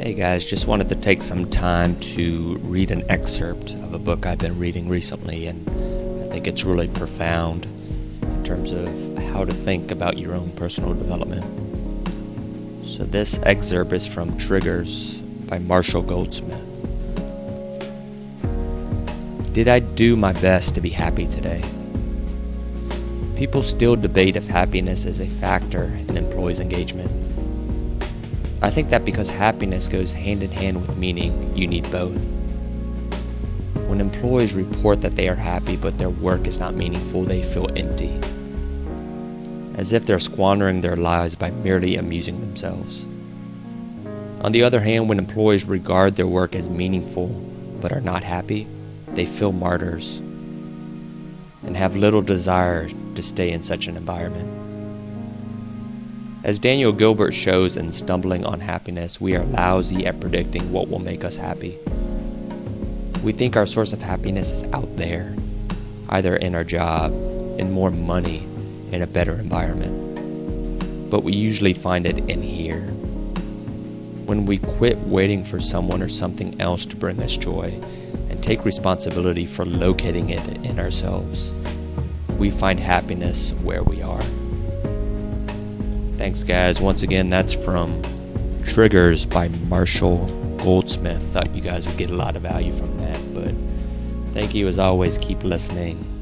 Hey guys, just wanted to take some time to read an excerpt of a book I've been reading recently, and I think it's really profound in terms of how to think about your own personal development. So, this excerpt is from Triggers by Marshall Goldsmith. Did I do my best to be happy today? People still debate if happiness is a factor in employees' engagement. I think that because happiness goes hand in hand with meaning, you need both. When employees report that they are happy but their work is not meaningful, they feel empty. As if they're squandering their lives by merely amusing themselves. On the other hand, when employees regard their work as meaningful but are not happy, they feel martyrs and have little desire to stay in such an environment. As Daniel Gilbert shows in Stumbling on Happiness, we are lousy at predicting what will make us happy. We think our source of happiness is out there, either in our job, in more money, in a better environment. But we usually find it in here. When we quit waiting for someone or something else to bring us joy and take responsibility for locating it in ourselves, we find happiness where we are. Thanks, guys. Once again, that's from Triggers by Marshall Goldsmith. Thought you guys would get a lot of value from that, but thank you as always. Keep listening.